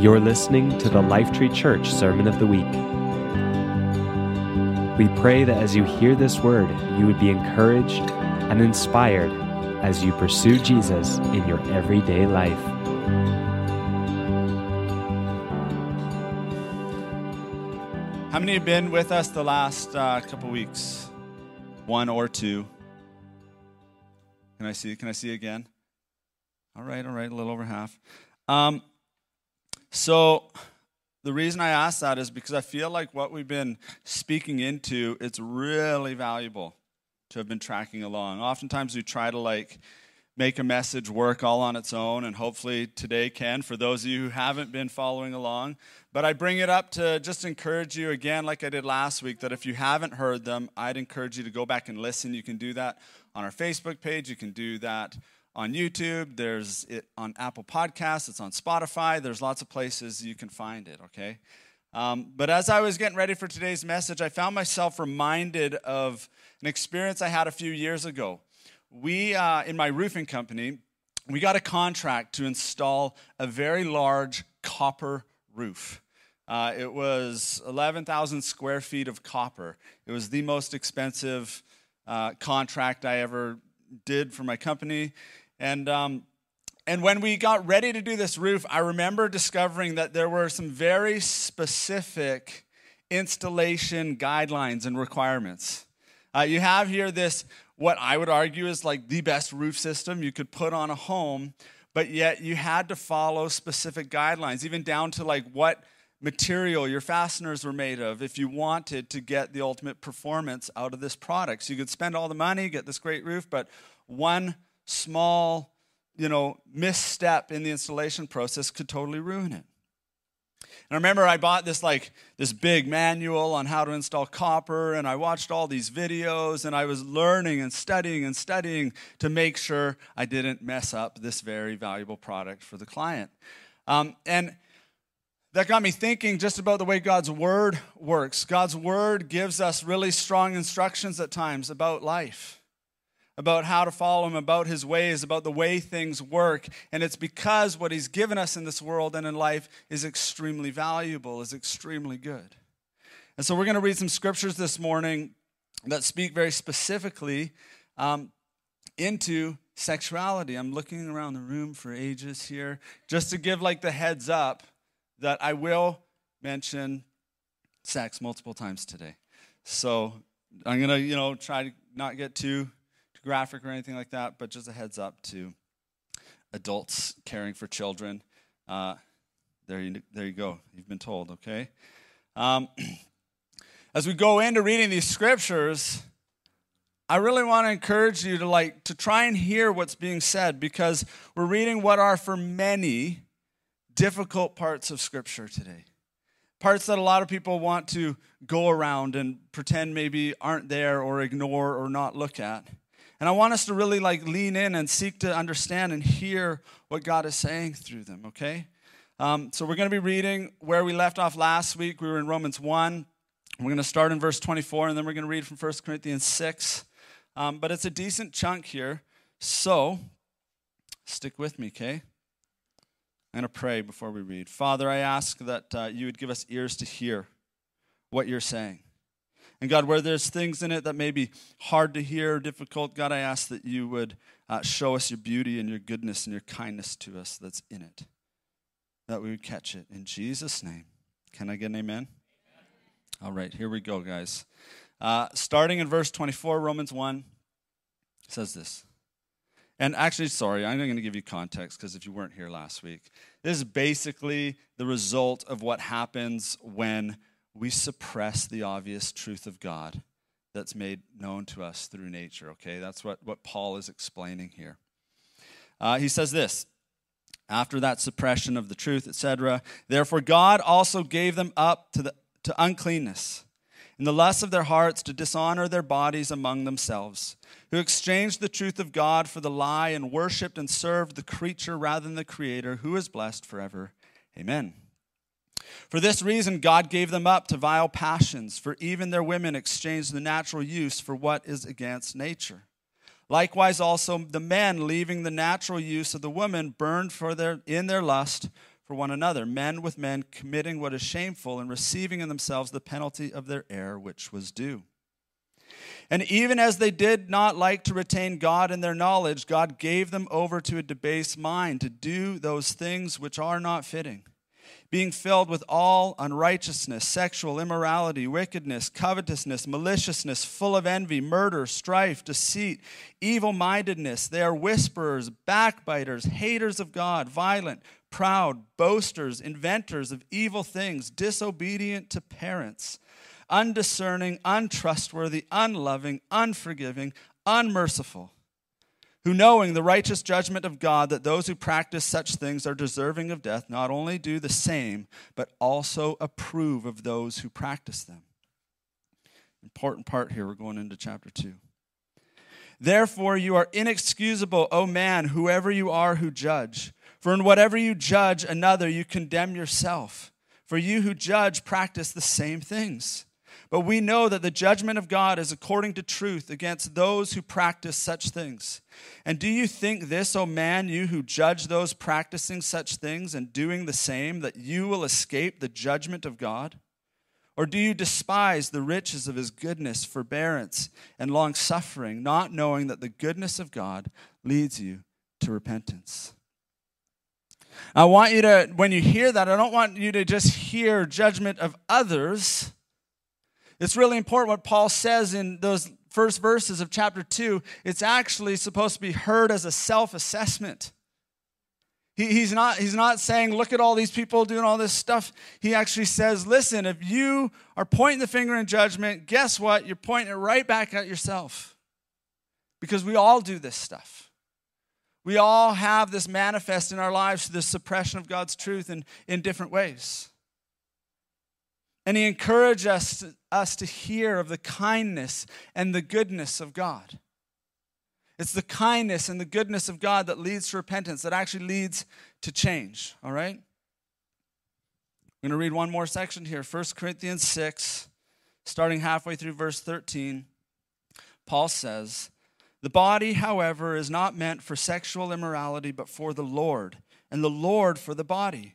You're listening to the Lifetree Church Sermon of the Week. We pray that as you hear this word, you would be encouraged and inspired as you pursue Jesus in your everyday life. How many have been with us the last uh, couple weeks? One or two? Can I see? Can I see again? All right, all right, a little over half. Um, so the reason I ask that is because I feel like what we've been speaking into, it's really valuable to have been tracking along. Oftentimes we try to like make a message work all on its own, and hopefully today can for those of you who haven't been following along. But I bring it up to just encourage you again, like I did last week, that if you haven't heard them, I'd encourage you to go back and listen. You can do that on our Facebook page, you can do that on YouTube, there's it on Apple Podcasts, it's on Spotify, there's lots of places you can find it, okay? Um, but as I was getting ready for today's message, I found myself reminded of an experience I had a few years ago we, uh, in my roofing company, we got a contract to install a very large copper roof. Uh, it was 11,000 square feet of copper. It was the most expensive uh, contract I ever did for my company. And, um, and when we got ready to do this roof, I remember discovering that there were some very specific installation guidelines and requirements. Uh, you have here this what I would argue is like the best roof system you could put on a home, but yet you had to follow specific guidelines, even down to like what material your fasteners were made of if you wanted to get the ultimate performance out of this product. So you could spend all the money, get this great roof, but one small, you know, misstep in the installation process could totally ruin it. And I remember I bought this like this big manual on how to install copper and I watched all these videos and I was learning and studying and studying to make sure I didn't mess up this very valuable product for the client. Um, and that got me thinking just about the way God's word works. God's word gives us really strong instructions at times about life about how to follow him, about his ways, about the way things work. And it's because what he's given us in this world and in life is extremely valuable, is extremely good. And so we're going to read some scriptures this morning that speak very specifically um, into sexuality. I'm looking around the room for ages here just to give like the heads up that I will mention sex multiple times today. So I'm going to, you know, try to not get too graphic or anything like that, but just a heads up to adults caring for children. Uh, there, you, there you go. You've been told, okay? Um, as we go into reading these scriptures, I really want to encourage you to like to try and hear what's being said because we're reading what are for many difficult parts of scripture today. Parts that a lot of people want to go around and pretend maybe aren't there or ignore or not look at. And I want us to really like lean in and seek to understand and hear what God is saying through them, okay? Um, so we're going to be reading where we left off last week. We were in Romans 1. We're going to start in verse 24, and then we're going to read from 1 Corinthians 6. Um, but it's a decent chunk here. So stick with me, okay? I'm going to pray before we read. Father, I ask that uh, you would give us ears to hear what you're saying. And God, where there's things in it that may be hard to hear or difficult, God, I ask that you would uh, show us your beauty and your goodness and your kindness to us that's in it, that we would catch it. In Jesus' name. Can I get an amen? amen. All right, here we go, guys. Uh, starting in verse 24, Romans 1 says this. And actually, sorry, I'm going to give you context because if you weren't here last week, this is basically the result of what happens when we suppress the obvious truth of God that's made known to us through nature, okay? That's what, what Paul is explaining here. Uh, he says this after that suppression of the truth, etc. Therefore, God also gave them up to, the, to uncleanness in the lust of their hearts to dishonor their bodies among themselves, who exchanged the truth of God for the lie and worshiped and served the creature rather than the Creator, who is blessed forever. Amen. For this reason, God gave them up to vile passions, for even their women exchanged the natural use for what is against nature. Likewise, also the men, leaving the natural use of the woman, burned for their, in their lust for one another, men with men committing what is shameful and receiving in themselves the penalty of their error, which was due. And even as they did not like to retain God in their knowledge, God gave them over to a debased mind to do those things which are not fitting, being filled with all unrighteousness, sexual immorality, wickedness, covetousness, maliciousness, full of envy, murder, strife, deceit, evil mindedness. They are whisperers, backbiters, haters of God, violent proud, boasters, inventors of evil things, disobedient to parents, undiscerning, untrustworthy, unloving, unforgiving, unmerciful, who, knowing the righteous judgment of God that those who practice such things are deserving of death, not only do the same, but also approve of those who practice them. Important part here, we're going into chapter 2. Therefore, you are inexcusable, O man, whoever you are who judge. For in whatever you judge another, you condemn yourself. For you who judge practice the same things. But we know that the judgment of God is according to truth against those who practice such things. And do you think this, O man, you who judge those practicing such things and doing the same, that you will escape the judgment of God? Or do you despise the riches of his goodness, forbearance, and long suffering, not knowing that the goodness of God leads you to repentance? I want you to, when you hear that, I don't want you to just hear judgment of others. It's really important what Paul says in those first verses of chapter 2. It's actually supposed to be heard as a self assessment. He, he's, not, he's not saying, look at all these people doing all this stuff. He actually says, listen, if you are pointing the finger in judgment, guess what? You're pointing it right back at yourself. Because we all do this stuff. We all have this manifest in our lives, through the suppression of God's truth in, in different ways. And he encouraged us, us to hear of the kindness and the goodness of God. It's the kindness and the goodness of God that leads to repentance, that actually leads to change. All right? I'm going to read one more section here 1 Corinthians 6, starting halfway through verse 13. Paul says, the body, however, is not meant for sexual immorality, but for the Lord, and the Lord for the body.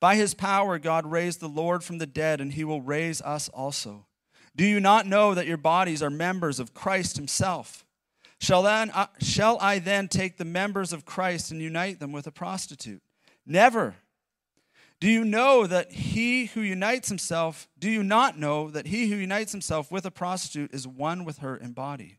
By his power, God raised the Lord from the dead, and he will raise us also. Do you not know that your bodies are members of Christ himself? Shall, then, uh, shall I then take the members of Christ and unite them with a prostitute? Never. Do you know that he who unites himself, do you not know that he who unites himself with a prostitute is one with her in body?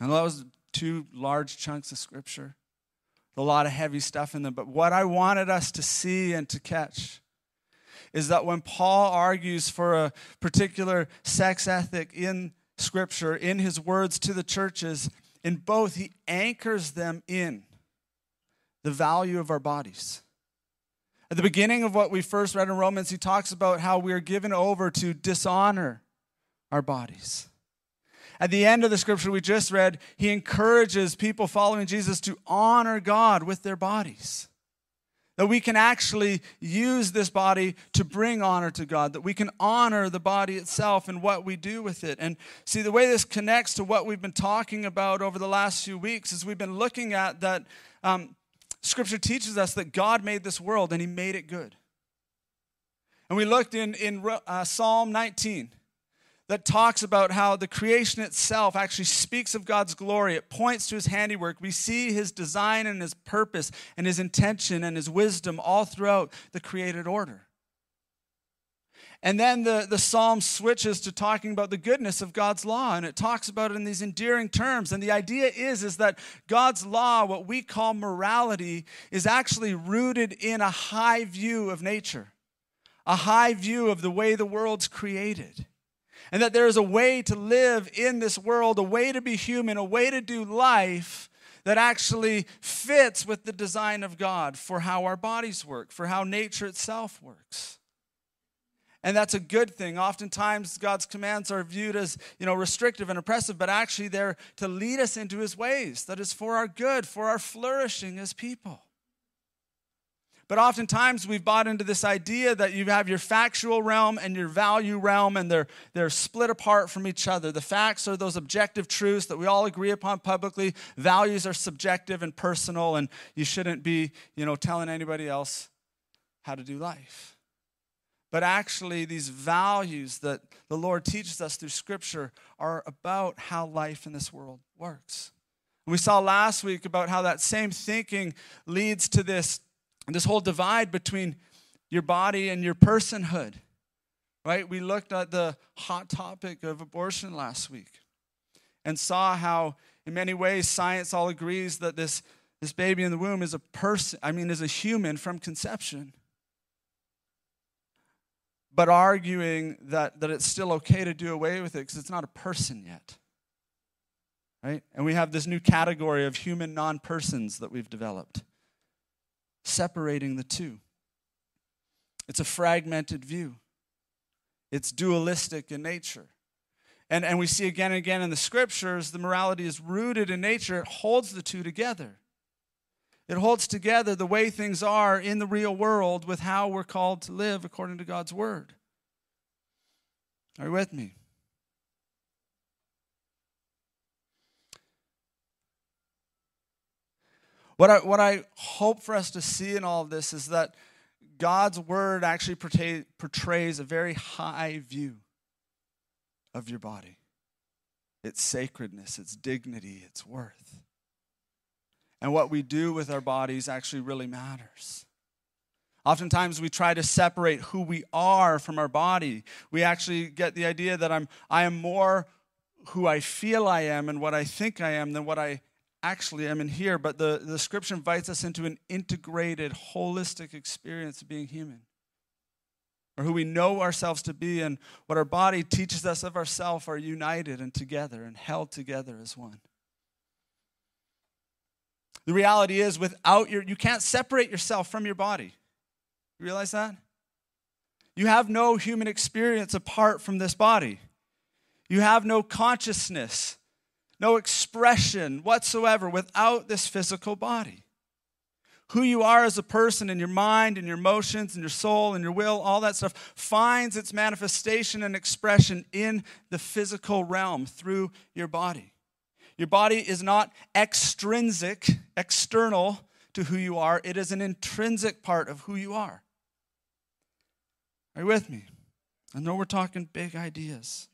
And that was two large chunks of scripture, a lot of heavy stuff in them. But what I wanted us to see and to catch is that when Paul argues for a particular sex ethic in scripture, in his words to the churches, in both, he anchors them in the value of our bodies. At the beginning of what we first read in Romans, he talks about how we are given over to dishonor our bodies. At the end of the scripture we just read, he encourages people following Jesus to honor God with their bodies. That we can actually use this body to bring honor to God, that we can honor the body itself and what we do with it. And see, the way this connects to what we've been talking about over the last few weeks is we've been looking at that um, Scripture teaches us that God made this world and He made it good. And we looked in, in uh, Psalm 19 that talks about how the creation itself actually speaks of God's glory. It points to his handiwork. We see his design and his purpose and his intention and his wisdom all throughout the created order. And then the, the psalm switches to talking about the goodness of God's law, and it talks about it in these endearing terms. And the idea is, is that God's law, what we call morality, is actually rooted in a high view of nature, a high view of the way the world's created and that there is a way to live in this world, a way to be human, a way to do life that actually fits with the design of God for how our bodies work, for how nature itself works. And that's a good thing. Oftentimes, God's commands are viewed as, you know, restrictive and oppressive, but actually they're to lead us into his ways. That is for our good, for our flourishing as people. But oftentimes we've bought into this idea that you have your factual realm and your value realm, and they're, they're split apart from each other. The facts are those objective truths that we all agree upon publicly. Values are subjective and personal, and you shouldn't be, you know, telling anybody else how to do life. But actually, these values that the Lord teaches us through Scripture are about how life in this world works. we saw last week about how that same thinking leads to this this whole divide between your body and your personhood, right? We looked at the hot topic of abortion last week and saw how, in many ways, science all agrees that this, this baby in the womb is a person, I mean, is a human from conception. But arguing that, that it's still okay to do away with it because it's not a person yet. Right? And we have this new category of human non persons that we've developed separating the two. It's a fragmented view, it's dualistic in nature. And, and we see again and again in the scriptures, the morality is rooted in nature, it holds the two together. It holds together the way things are in the real world with how we're called to live according to God's word. Are you with me? What I, what I hope for us to see in all of this is that God's word actually portray, portrays a very high view of your body its sacredness, its dignity, its worth. And what we do with our bodies actually really matters. Oftentimes we try to separate who we are from our body. We actually get the idea that I'm I am more who I feel I am and what I think I am than what I actually I'm in here, but the, the scripture invites us into an integrated, holistic experience of being human. Or who we know ourselves to be and what our body teaches us of ourselves are united and together and held together as one. The reality is, without your, you can't separate yourself from your body. You realize that? You have no human experience apart from this body. You have no consciousness no expression whatsoever without this physical body. Who you are as a person and your mind and your emotions and your soul and your will, all that stuff finds its manifestation and expression in the physical realm through your body. Your body is not extrinsic, external to who you are, it is an intrinsic part of who you are. Are you with me? I know we're talking big ideas.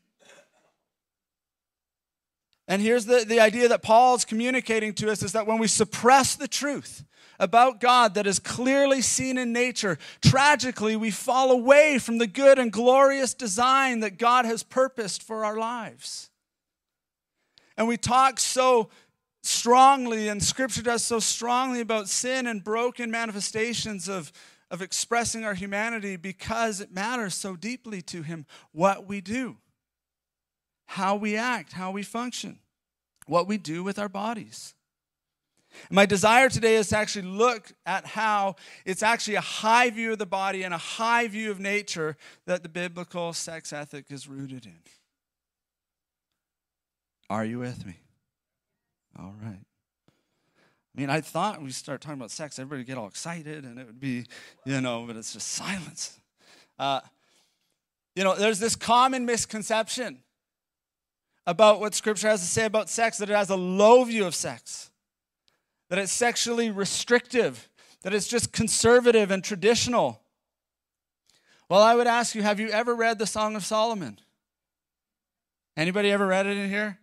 And here's the, the idea that Paul's communicating to us is that when we suppress the truth about God that is clearly seen in nature, tragically we fall away from the good and glorious design that God has purposed for our lives. And we talk so strongly, and Scripture does so strongly about sin and broken manifestations of, of expressing our humanity because it matters so deeply to Him what we do how we act, how we function, what we do with our bodies. My desire today is to actually look at how it's actually a high view of the body and a high view of nature that the biblical sex ethic is rooted in. Are you with me? All right. I mean, I thought we start talking about sex, everybody would get all excited and it would be, you know, but it's just silence. Uh, you know, there's this common misconception about what Scripture has to say about sex, that it has a low view of sex, that it's sexually restrictive, that it's just conservative and traditional. Well, I would ask you, have you ever read the Song of Solomon? Anybody ever read it in here?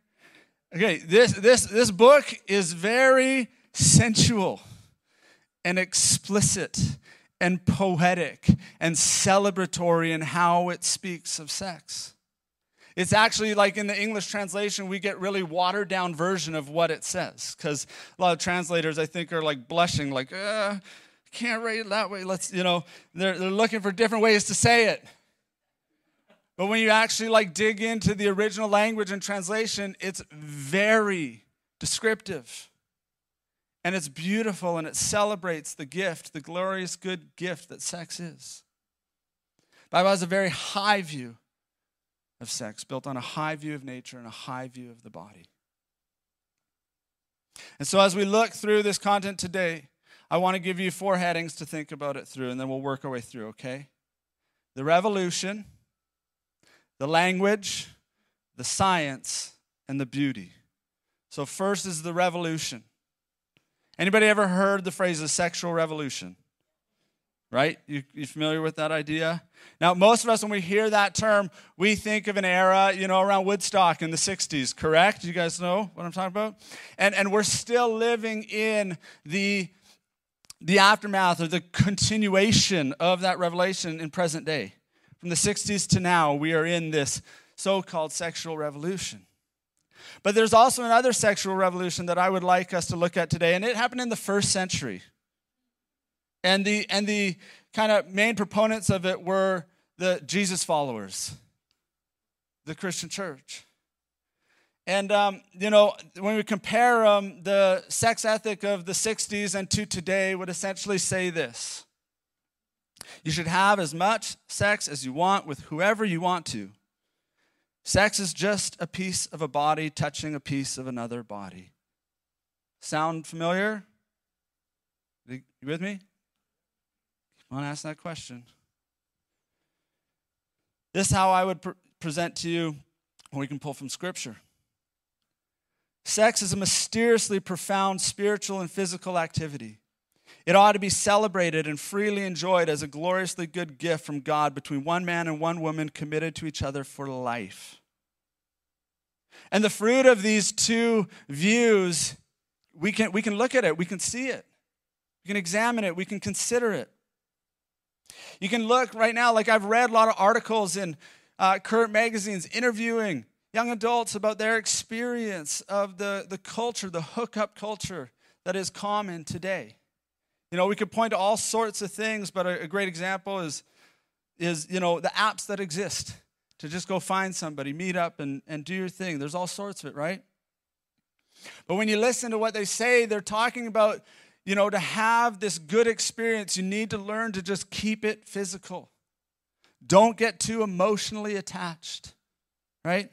Okay, this this this book is very sensual and explicit and poetic and celebratory in how it speaks of sex. It's actually like in the English translation, we get really watered down version of what it says. Because a lot of translators, I think, are like blushing, like, uh, can't write it that way. Let's, you know, they're, they're looking for different ways to say it. But when you actually like dig into the original language and translation, it's very descriptive. And it's beautiful and it celebrates the gift, the glorious good gift that sex is. Bible has a very high view of sex, built on a high view of nature and a high view of the body. And so, as we look through this content today, I want to give you four headings to think about it through, and then we'll work our way through, okay? The revolution, the language, the science, and the beauty. So, first is the revolution. Anybody ever heard the phrase "a sexual revolution? Right? You, you familiar with that idea? Now, most of us, when we hear that term, we think of an era, you know, around Woodstock in the 60s, correct? You guys know what I'm talking about? And, and we're still living in the, the aftermath or the continuation of that revelation in present day. From the 60s to now, we are in this so called sexual revolution. But there's also another sexual revolution that I would like us to look at today, and it happened in the first century. And the, and the kind of main proponents of it were the Jesus followers, the Christian church. And, um, you know, when we compare um, the sex ethic of the 60s and to today, would essentially say this You should have as much sex as you want with whoever you want to. Sex is just a piece of a body touching a piece of another body. Sound familiar? You with me? I want to ask that question. This is how I would present to you what we can pull from Scripture. Sex is a mysteriously profound spiritual and physical activity. It ought to be celebrated and freely enjoyed as a gloriously good gift from God between one man and one woman committed to each other for life. And the fruit of these two views, we can, we can look at it, we can see it, we can examine it, we can consider it. You can look right now, like I've read a lot of articles in uh, current magazines interviewing young adults about their experience of the, the culture, the hookup culture that is common today. You know, we could point to all sorts of things, but a, a great example is, is, you know, the apps that exist to just go find somebody, meet up, and, and do your thing. There's all sorts of it, right? But when you listen to what they say, they're talking about, you know, to have this good experience, you need to learn to just keep it physical. Don't get too emotionally attached, right?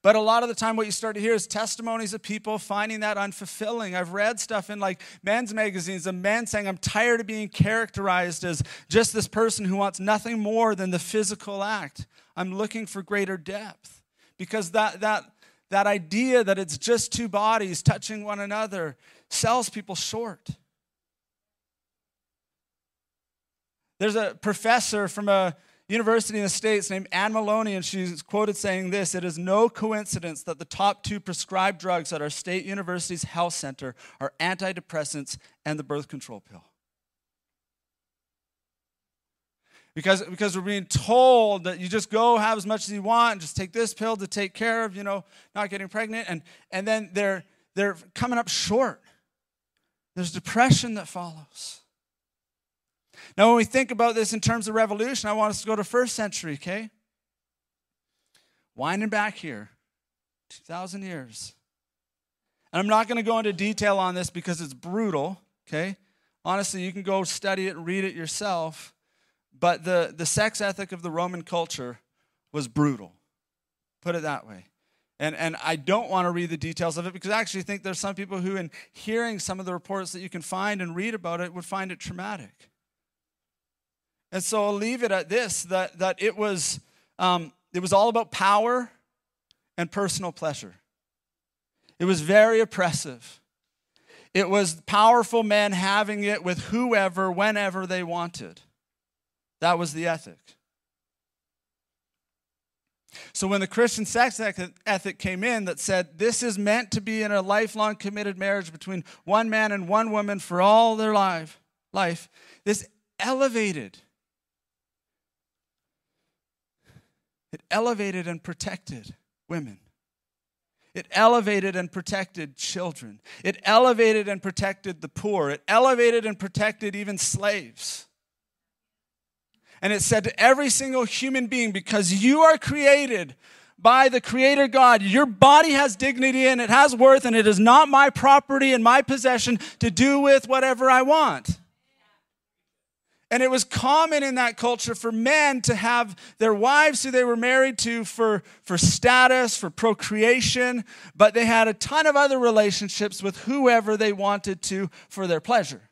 But a lot of the time, what you start to hear is testimonies of people finding that unfulfilling. I've read stuff in like men's magazines of men saying, I'm tired of being characterized as just this person who wants nothing more than the physical act. I'm looking for greater depth. Because that, that, that idea that it's just two bodies touching one another sells people short. There's a professor from a university in the States named Anne Maloney, and she's quoted saying this It is no coincidence that the top two prescribed drugs at our state university's health center are antidepressants and the birth control pill. Because, because we're being told that you just go have as much as you want and just take this pill to take care of, you know, not getting pregnant. And, and then they're, they're coming up short. There's depression that follows. Now, when we think about this in terms of revolution, I want us to go to first century, okay? Winding back here, 2,000 years. And I'm not going to go into detail on this because it's brutal, okay? Honestly, you can go study it and read it yourself. But the, the sex ethic of the Roman culture was brutal. Put it that way. And, and I don't want to read the details of it because I actually think there's some people who, in hearing some of the reports that you can find and read about it, would find it traumatic. And so I'll leave it at this that, that it, was, um, it was all about power and personal pleasure. It was very oppressive. It was powerful men having it with whoever, whenever they wanted. That was the ethic. So when the Christian sex ethic came in that said this is meant to be in a lifelong committed marriage between one man and one woman for all their life, life this elevated It elevated and protected women. It elevated and protected children. It elevated and protected the poor. It elevated and protected even slaves. And it said to every single human being, because you are created by the Creator God. Your body has dignity and it has worth, and it is not my property and my possession to do with whatever I want. And it was common in that culture for men to have their wives who they were married to for, for status, for procreation, but they had a ton of other relationships with whoever they wanted to for their pleasure.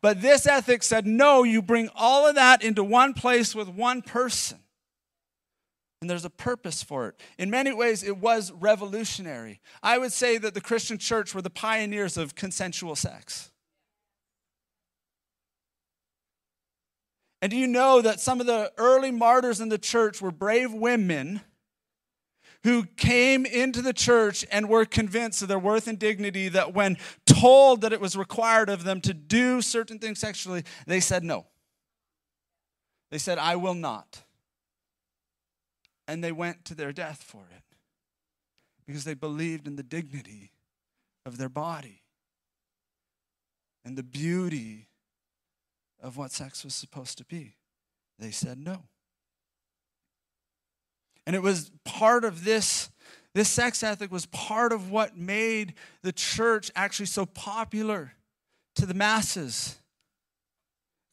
But this ethic said, no, you bring all of that into one place with one person. And there's a purpose for it. In many ways, it was revolutionary. I would say that the Christian church were the pioneers of consensual sex. And do you know that some of the early martyrs in the church were brave women who came into the church and were convinced of their worth and dignity that when told that it was required of them to do certain things sexually, they said no. They said, I will not. And they went to their death for it because they believed in the dignity of their body and the beauty of what sex was supposed to be. They said no. And it was part of this, this sex ethic was part of what made the church actually so popular to the masses.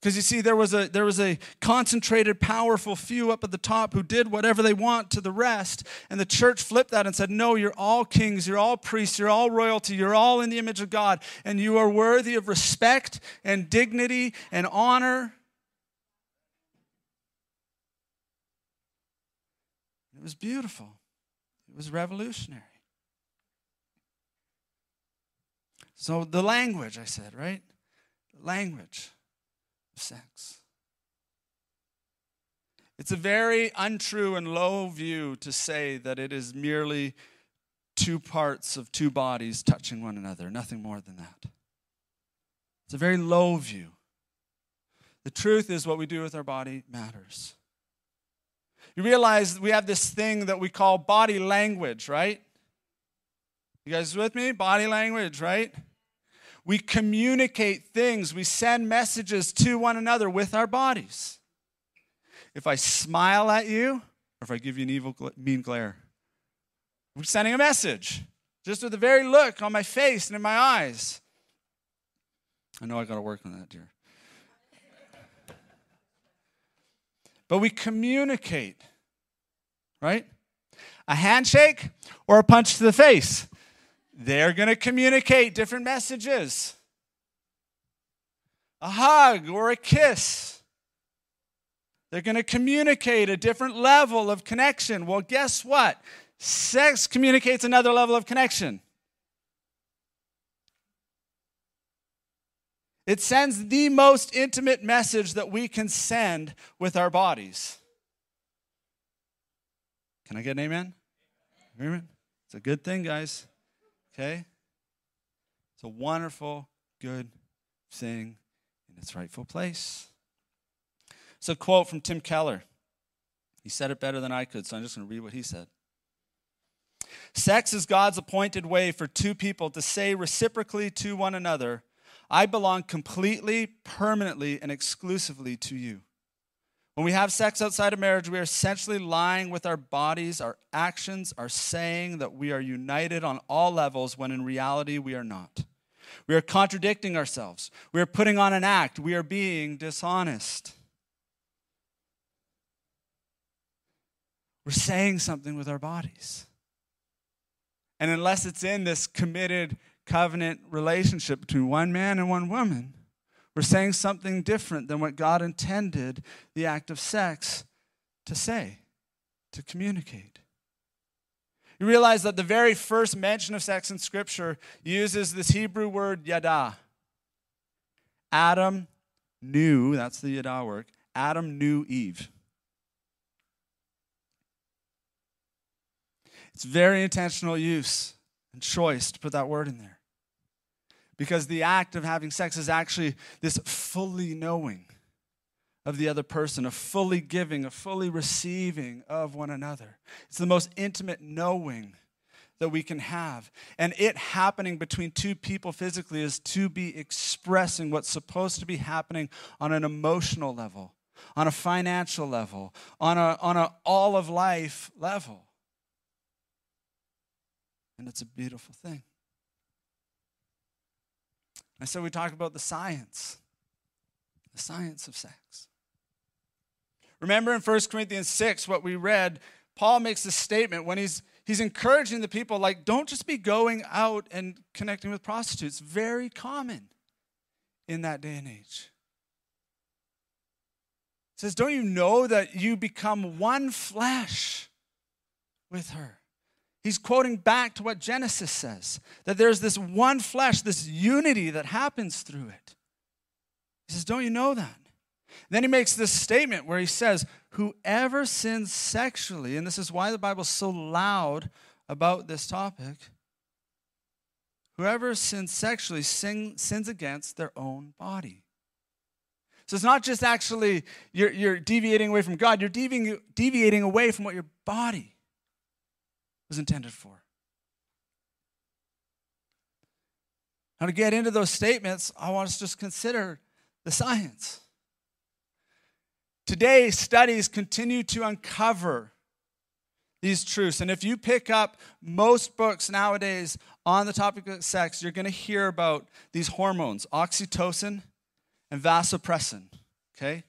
Because you see, there was, a, there was a concentrated, powerful few up at the top who did whatever they want to the rest. And the church flipped that and said, No, you're all kings, you're all priests, you're all royalty, you're all in the image of God, and you are worthy of respect and dignity and honor. Was beautiful, it was revolutionary. So, the language, I said, right? The language of sex. It's a very untrue and low view to say that it is merely two parts of two bodies touching one another, nothing more than that. It's a very low view. The truth is, what we do with our body matters. You realize we have this thing that we call body language, right? You guys with me? Body language, right? We communicate things, we send messages to one another with our bodies. If I smile at you, or if I give you an evil, mean glare, we're sending a message just with the very look on my face and in my eyes. I know I got to work on that, dear. But we communicate, right? A handshake or a punch to the face. They're going to communicate different messages. A hug or a kiss. They're going to communicate a different level of connection. Well, guess what? Sex communicates another level of connection. It sends the most intimate message that we can send with our bodies. Can I get an amen? Amen. It's a good thing, guys. Okay? It's a wonderful, good thing in its rightful place. It's a quote from Tim Keller. He said it better than I could, so I'm just going to read what he said. Sex is God's appointed way for two people to say reciprocally to one another, I belong completely, permanently, and exclusively to you. When we have sex outside of marriage, we are essentially lying with our bodies, our actions are saying that we are united on all levels when in reality we are not. We are contradicting ourselves. We are putting on an act. We are being dishonest. We're saying something with our bodies. And unless it's in this committed covenant relationship between one man and one woman. We're saying something different than what God intended the act of sex to say, to communicate. You realize that the very first mention of sex in Scripture uses this Hebrew word yada. Adam knew, that's the yada work, Adam knew Eve. It's very intentional use and choice to put that word in there. Because the act of having sex is actually this fully knowing of the other person, a fully giving, a fully receiving of one another. It's the most intimate knowing that we can have. And it happening between two people physically is to be expressing what's supposed to be happening on an emotional level, on a financial level, on a, on a all of life level. And it's a beautiful thing. And so we talk about the science, the science of sex. Remember in 1 Corinthians 6, what we read, Paul makes this statement when he's, he's encouraging the people, like, don't just be going out and connecting with prostitutes. Very common in that day and age. Says, Don't you know that you become one flesh with her? He's quoting back to what Genesis says that there's this one flesh, this unity that happens through it. He says, Don't you know that? Then he makes this statement where he says, Whoever sins sexually, and this is why the Bible's so loud about this topic, whoever sins sexually sin, sins against their own body. So it's not just actually you're, you're deviating away from God, you're deviating, deviating away from what your body was intended for. Now, to get into those statements, I want us to just consider the science. Today, studies continue to uncover these truths. And if you pick up most books nowadays on the topic of sex, you're going to hear about these hormones oxytocin and vasopressin. Okay?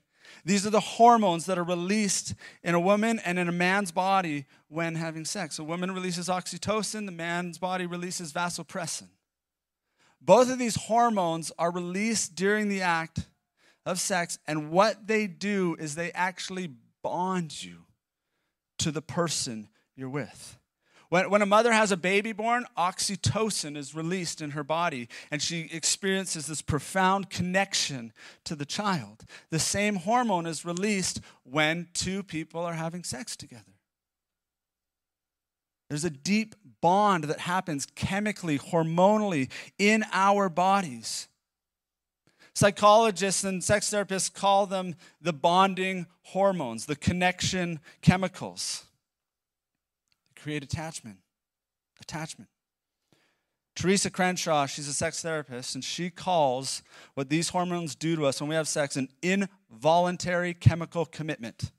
These are the hormones that are released in a woman and in a man's body when having sex. A woman releases oxytocin, the man's body releases vasopressin. Both of these hormones are released during the act of sex, and what they do is they actually bond you to the person you're with. When, when a mother has a baby born, oxytocin is released in her body, and she experiences this profound connection to the child. The same hormone is released when two people are having sex together. There's a deep bond that happens chemically, hormonally in our bodies. Psychologists and sex therapists call them the bonding hormones, the connection chemicals. Create attachment. Attachment. Theresa Crenshaw, she's a sex therapist, and she calls what these hormones do to us when we have sex an involuntary chemical commitment.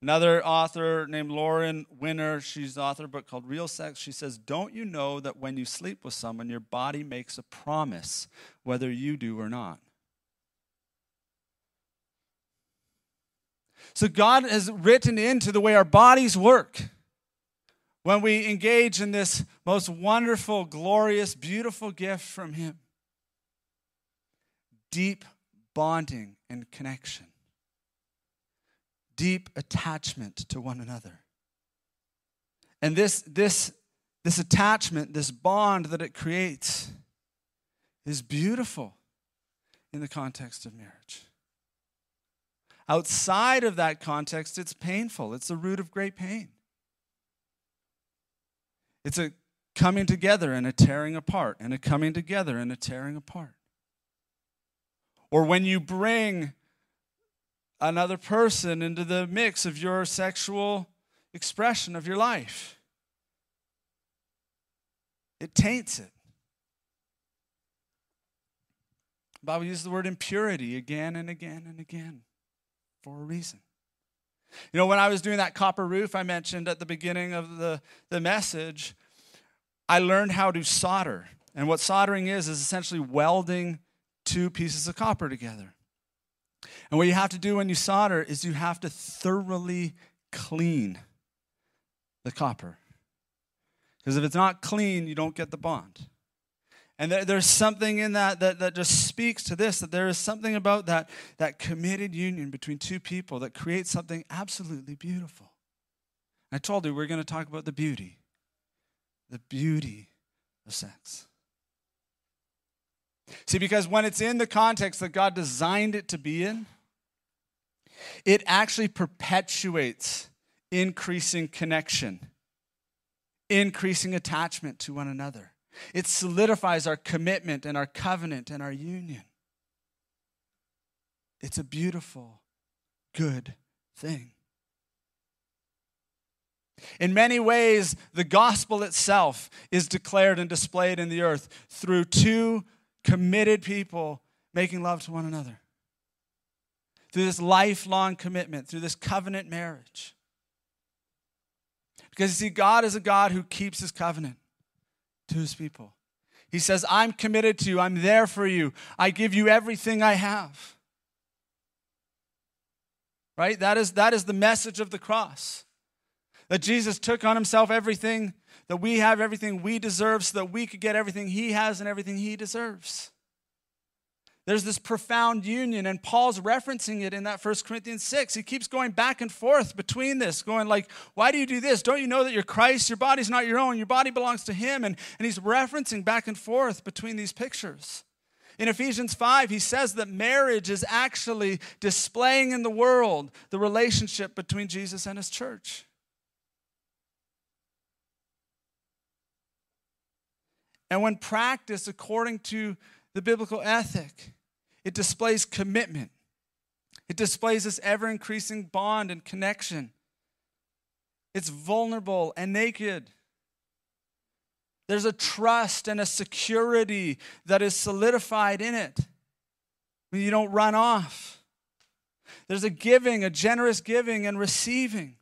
Another author named Lauren Winner, she's the author of a book called Real Sex. She says, Don't you know that when you sleep with someone, your body makes a promise, whether you do or not? So God has written into the way our bodies work when we engage in this most wonderful, glorious, beautiful gift from Him deep bonding and connection deep attachment to one another. And this, this, this attachment, this bond that it creates, is beautiful in the context of marriage. Outside of that context, it's painful. It's the root of great pain. It's a coming together and a tearing apart, and a coming together and a tearing apart. Or when you bring another person into the mix of your sexual expression of your life. It taints it. Bible uses the word impurity again and again and again for a reason. You know, when I was doing that copper roof I mentioned at the beginning of the, the message, I learned how to solder. And what soldering is, is essentially welding two pieces of copper together. And what you have to do when you solder is you have to thoroughly clean the copper. Because if it's not clean, you don't get the bond. And there, there's something in that, that that just speaks to this that there is something about that, that committed union between two people that creates something absolutely beautiful. I told you we're going to talk about the beauty, the beauty of sex. See, because when it's in the context that God designed it to be in, it actually perpetuates increasing connection, increasing attachment to one another. It solidifies our commitment and our covenant and our union. It's a beautiful, good thing. In many ways, the gospel itself is declared and displayed in the earth through two committed people making love to one another. Through this lifelong commitment, through this covenant marriage. Because you see, God is a God who keeps his covenant to his people. He says, I'm committed to you. I'm there for you. I give you everything I have. Right? That is, that is the message of the cross. That Jesus took on himself everything that we have, everything we deserve, so that we could get everything he has and everything he deserves. There's this profound union, and Paul's referencing it in that 1 Corinthians 6. He keeps going back and forth between this, going like, Why do you do this? Don't you know that you're Christ? Your body's not your own, your body belongs to Him. And, and he's referencing back and forth between these pictures. In Ephesians 5, he says that marriage is actually displaying in the world the relationship between Jesus and his church. And when practiced according to the biblical ethic, it displays commitment. It displays this ever increasing bond and connection. It's vulnerable and naked. There's a trust and a security that is solidified in it. You don't run off. There's a giving, a generous giving and receiving.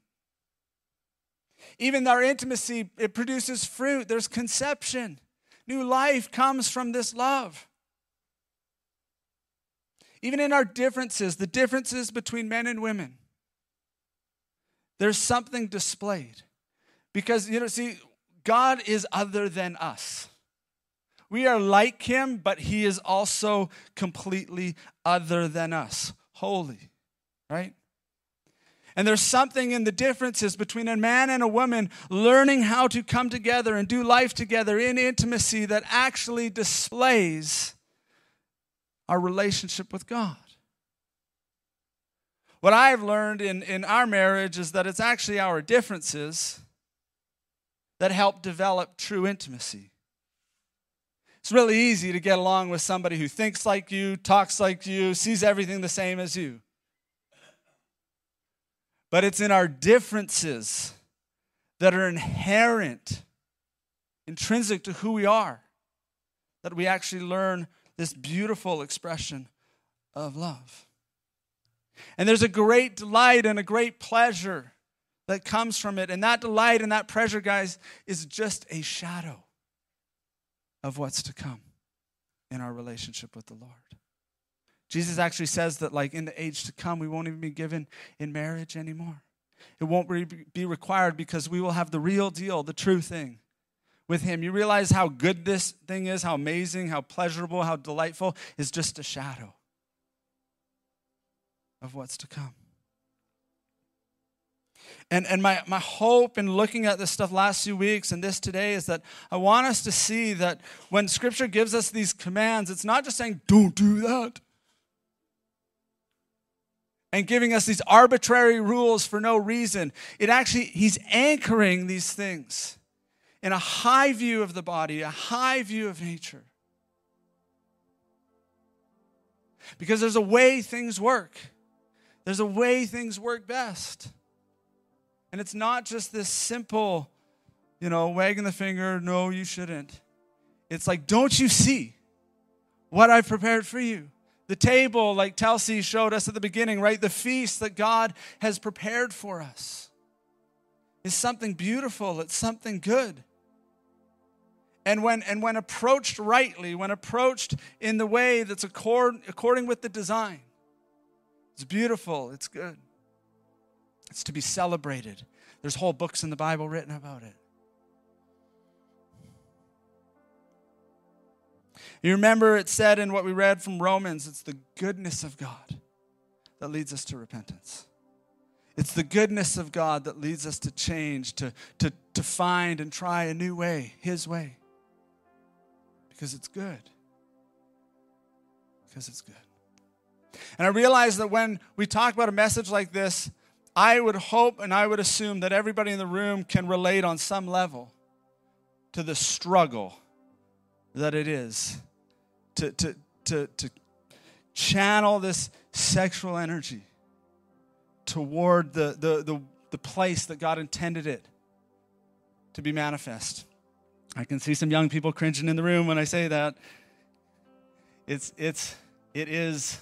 Even our intimacy, it produces fruit. There's conception. New life comes from this love. Even in our differences, the differences between men and women, there's something displayed. Because, you know, see, God is other than us. We are like him, but he is also completely other than us, holy, right? And there's something in the differences between a man and a woman learning how to come together and do life together in intimacy that actually displays our relationship with God. What I've learned in, in our marriage is that it's actually our differences that help develop true intimacy. It's really easy to get along with somebody who thinks like you, talks like you, sees everything the same as you. But it's in our differences that are inherent, intrinsic to who we are, that we actually learn this beautiful expression of love. And there's a great delight and a great pleasure that comes from it. And that delight and that pleasure, guys, is just a shadow of what's to come in our relationship with the Lord. Jesus actually says that, like, in the age to come, we won't even be given in marriage anymore. It won't be required because we will have the real deal, the true thing with Him. You realize how good this thing is, how amazing, how pleasurable, how delightful is just a shadow of what's to come. And, and my, my hope in looking at this stuff last few weeks and this today is that I want us to see that when Scripture gives us these commands, it's not just saying, don't do that. And giving us these arbitrary rules for no reason. It actually, He's anchoring these things in a high view of the body, a high view of nature. Because there's a way things work, there's a way things work best. And it's not just this simple, you know, wagging the finger, no, you shouldn't. It's like, don't you see what I've prepared for you? The table, like Telsey showed us at the beginning, right? The feast that God has prepared for us is something beautiful, it's something good. And when, and when approached rightly, when approached in the way that's accord, according with the design, it's beautiful, it's good. It's to be celebrated. There's whole books in the Bible written about it. You remember it said in what we read from Romans, it's the goodness of God that leads us to repentance. It's the goodness of God that leads us to change, to, to, to find and try a new way, His way. Because it's good. Because it's good. And I realize that when we talk about a message like this, I would hope and I would assume that everybody in the room can relate on some level to the struggle that it is to, to, to, to channel this sexual energy toward the, the, the, the place that God intended it to be manifest. I can see some young people cringing in the room when I say that. it's it's it is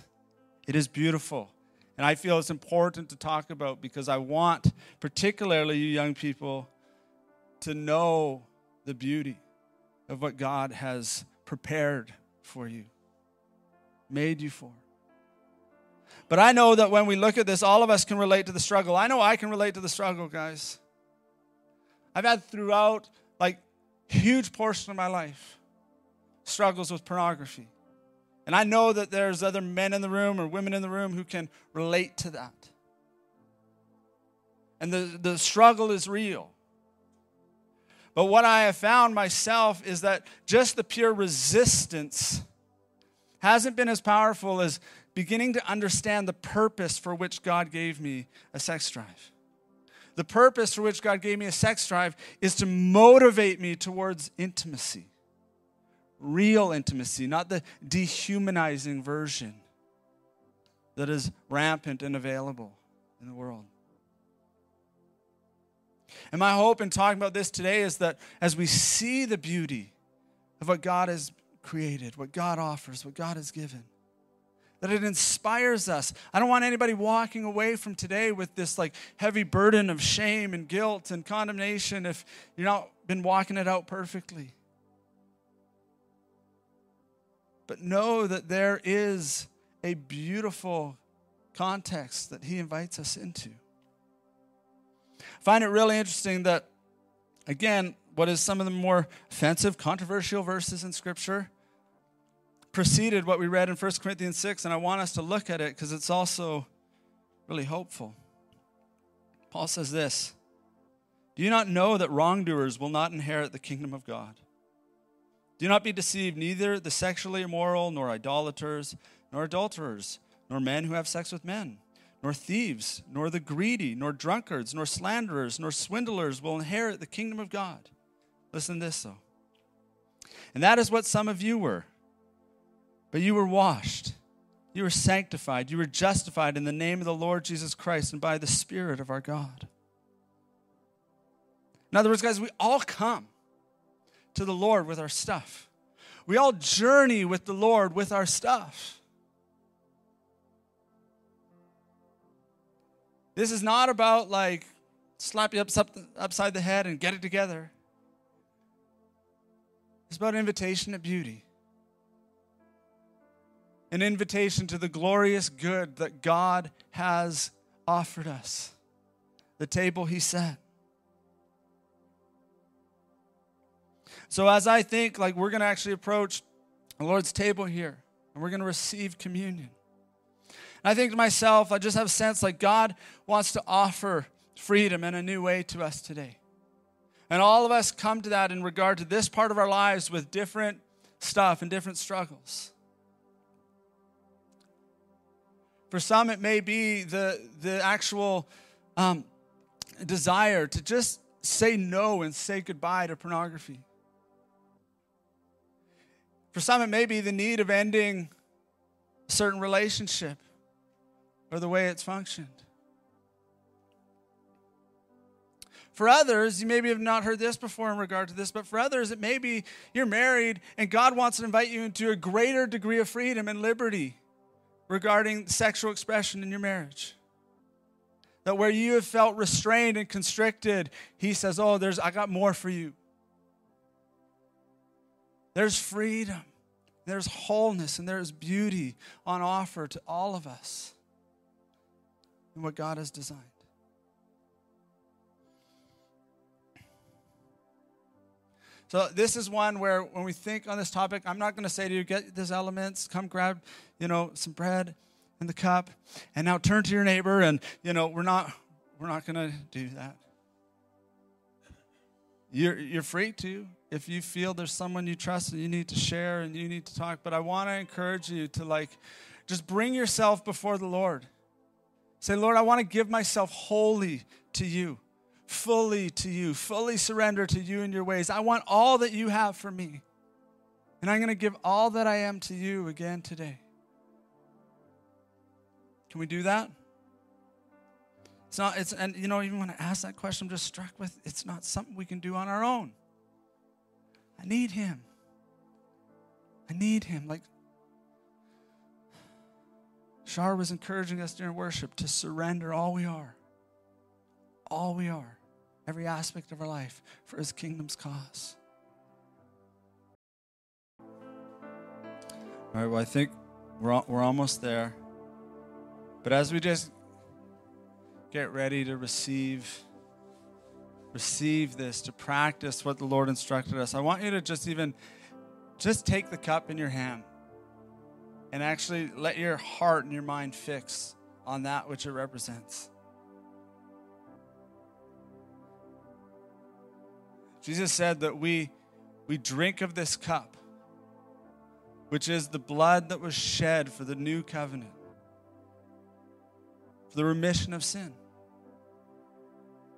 it is beautiful. And I feel it's important to talk about because I want, particularly you young people, to know the beauty of what God has prepared for you, made you for. But I know that when we look at this, all of us can relate to the struggle. I know I can relate to the struggle, guys. I've had throughout, huge portion of my life struggles with pornography. And I know that there's other men in the room or women in the room who can relate to that. And the, the struggle is real. But what I have found myself is that just the pure resistance hasn't been as powerful as beginning to understand the purpose for which God gave me a sex drive. The purpose for which God gave me a sex drive is to motivate me towards intimacy real intimacy, not the dehumanizing version that is rampant and available in the world. And my hope in talking about this today is that as we see the beauty of what God has created, what God offers, what God has given, that it inspires us. I don't want anybody walking away from today with this like heavy burden of shame and guilt and condemnation if you've not been walking it out perfectly. But know that there is a beautiful context that he invites us into find it really interesting that, again, what is some of the more offensive, controversial verses in Scripture preceded what we read in 1 Corinthians 6, and I want us to look at it because it's also really hopeful. Paul says this Do you not know that wrongdoers will not inherit the kingdom of God? Do not be deceived, neither the sexually immoral, nor idolaters, nor adulterers, nor men who have sex with men nor thieves, nor the greedy, nor drunkards, nor slanderers, nor swindlers will inherit the kingdom of God. Listen to this, though. And that is what some of you were. But you were washed, you were sanctified, you were justified in the name of the Lord Jesus Christ and by the Spirit of our God. In other words, guys, we all come to the Lord with our stuff. We all journey with the Lord with our stuff. This is not about like slap you up, upside the head and get it together. It's about invitation to beauty. An invitation to the glorious good that God has offered us. The table He set. So, as I think, like, we're going to actually approach the Lord's table here and we're going to receive communion. And I think to myself, I just have a sense like God wants to offer freedom in a new way to us today. And all of us come to that in regard to this part of our lives with different stuff and different struggles. For some, it may be the, the actual um, desire to just say no and say goodbye to pornography. For some, it may be the need of ending a certain relationship or the way it's functioned. For others, you maybe have not heard this before in regard to this, but for others, it may be you're married and God wants to invite you into a greater degree of freedom and liberty regarding sexual expression in your marriage. That where you have felt restrained and constricted, He says, Oh, there's I got more for you. There's freedom, there's wholeness, and there's beauty on offer to all of us and what God has designed. So this is one where when we think on this topic, I'm not going to say to you, get these elements, come grab, you know, some bread and the cup, and now turn to your neighbor, and you know, we're not we're not going to do that. You're you're free to if you feel there's someone you trust and you need to share and you need to talk. But I want to encourage you to like just bring yourself before the Lord. Say, Lord, I want to give myself wholly to you, fully to you, fully surrender to you and your ways. I want all that you have for me. And I'm going to give all that I am to you again today. Can we do that? It's not, it's, and you know, even when I ask that question, I'm just struck with it's not something we can do on our own. I need Him. I need Him. Like, Shar was encouraging us during worship to surrender all we are, all we are, every aspect of our life for his kingdom's cause. All right, well, I think we're, we're almost there. But as we just get ready to receive receive this to practice what the lord instructed us i want you to just even just take the cup in your hand and actually let your heart and your mind fix on that which it represents jesus said that we we drink of this cup which is the blood that was shed for the new covenant for the remission of sin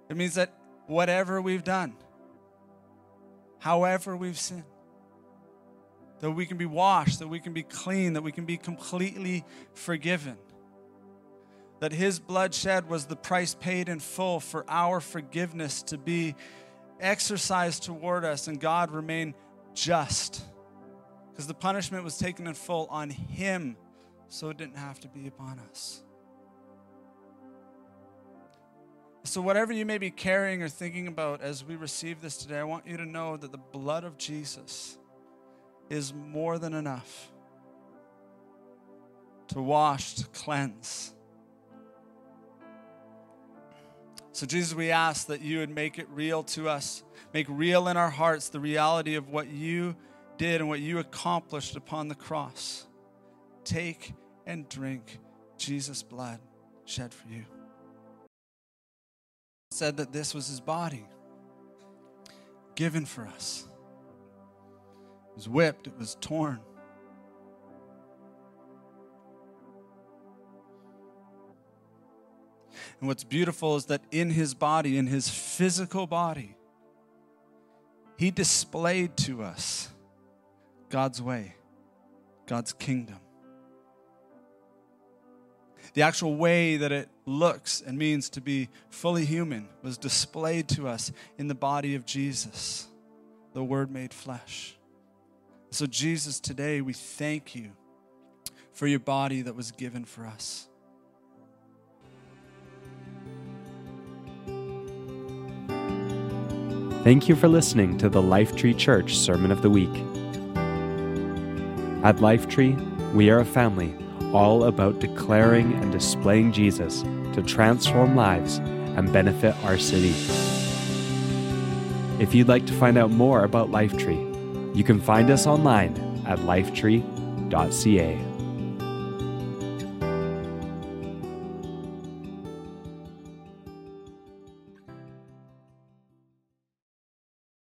it means that whatever we've done, however we've sinned, that we can be washed, that we can be clean, that we can be completely forgiven. That His blood shed was the price paid in full for our forgiveness to be exercised toward us, and God remain just. Because the punishment was taken in full on Him, so it didn't have to be upon us. So, whatever you may be carrying or thinking about as we receive this today, I want you to know that the blood of Jesus is more than enough to wash, to cleanse. So, Jesus, we ask that you would make it real to us, make real in our hearts the reality of what you did and what you accomplished upon the cross. Take and drink Jesus' blood shed for you said that this was his body given for us. It was whipped, it was torn. And what's beautiful is that in his body, in his physical body, he displayed to us God's way, God's kingdom the actual way that it looks and means to be fully human was displayed to us in the body of Jesus, the Word made flesh. So, Jesus, today we thank you for your body that was given for us. Thank you for listening to the Lifetree Church Sermon of the Week. At Lifetree, we are a family all about declaring and displaying Jesus to transform lives and benefit our city. If you'd like to find out more about Lifetree, you can find us online at lifetree.ca.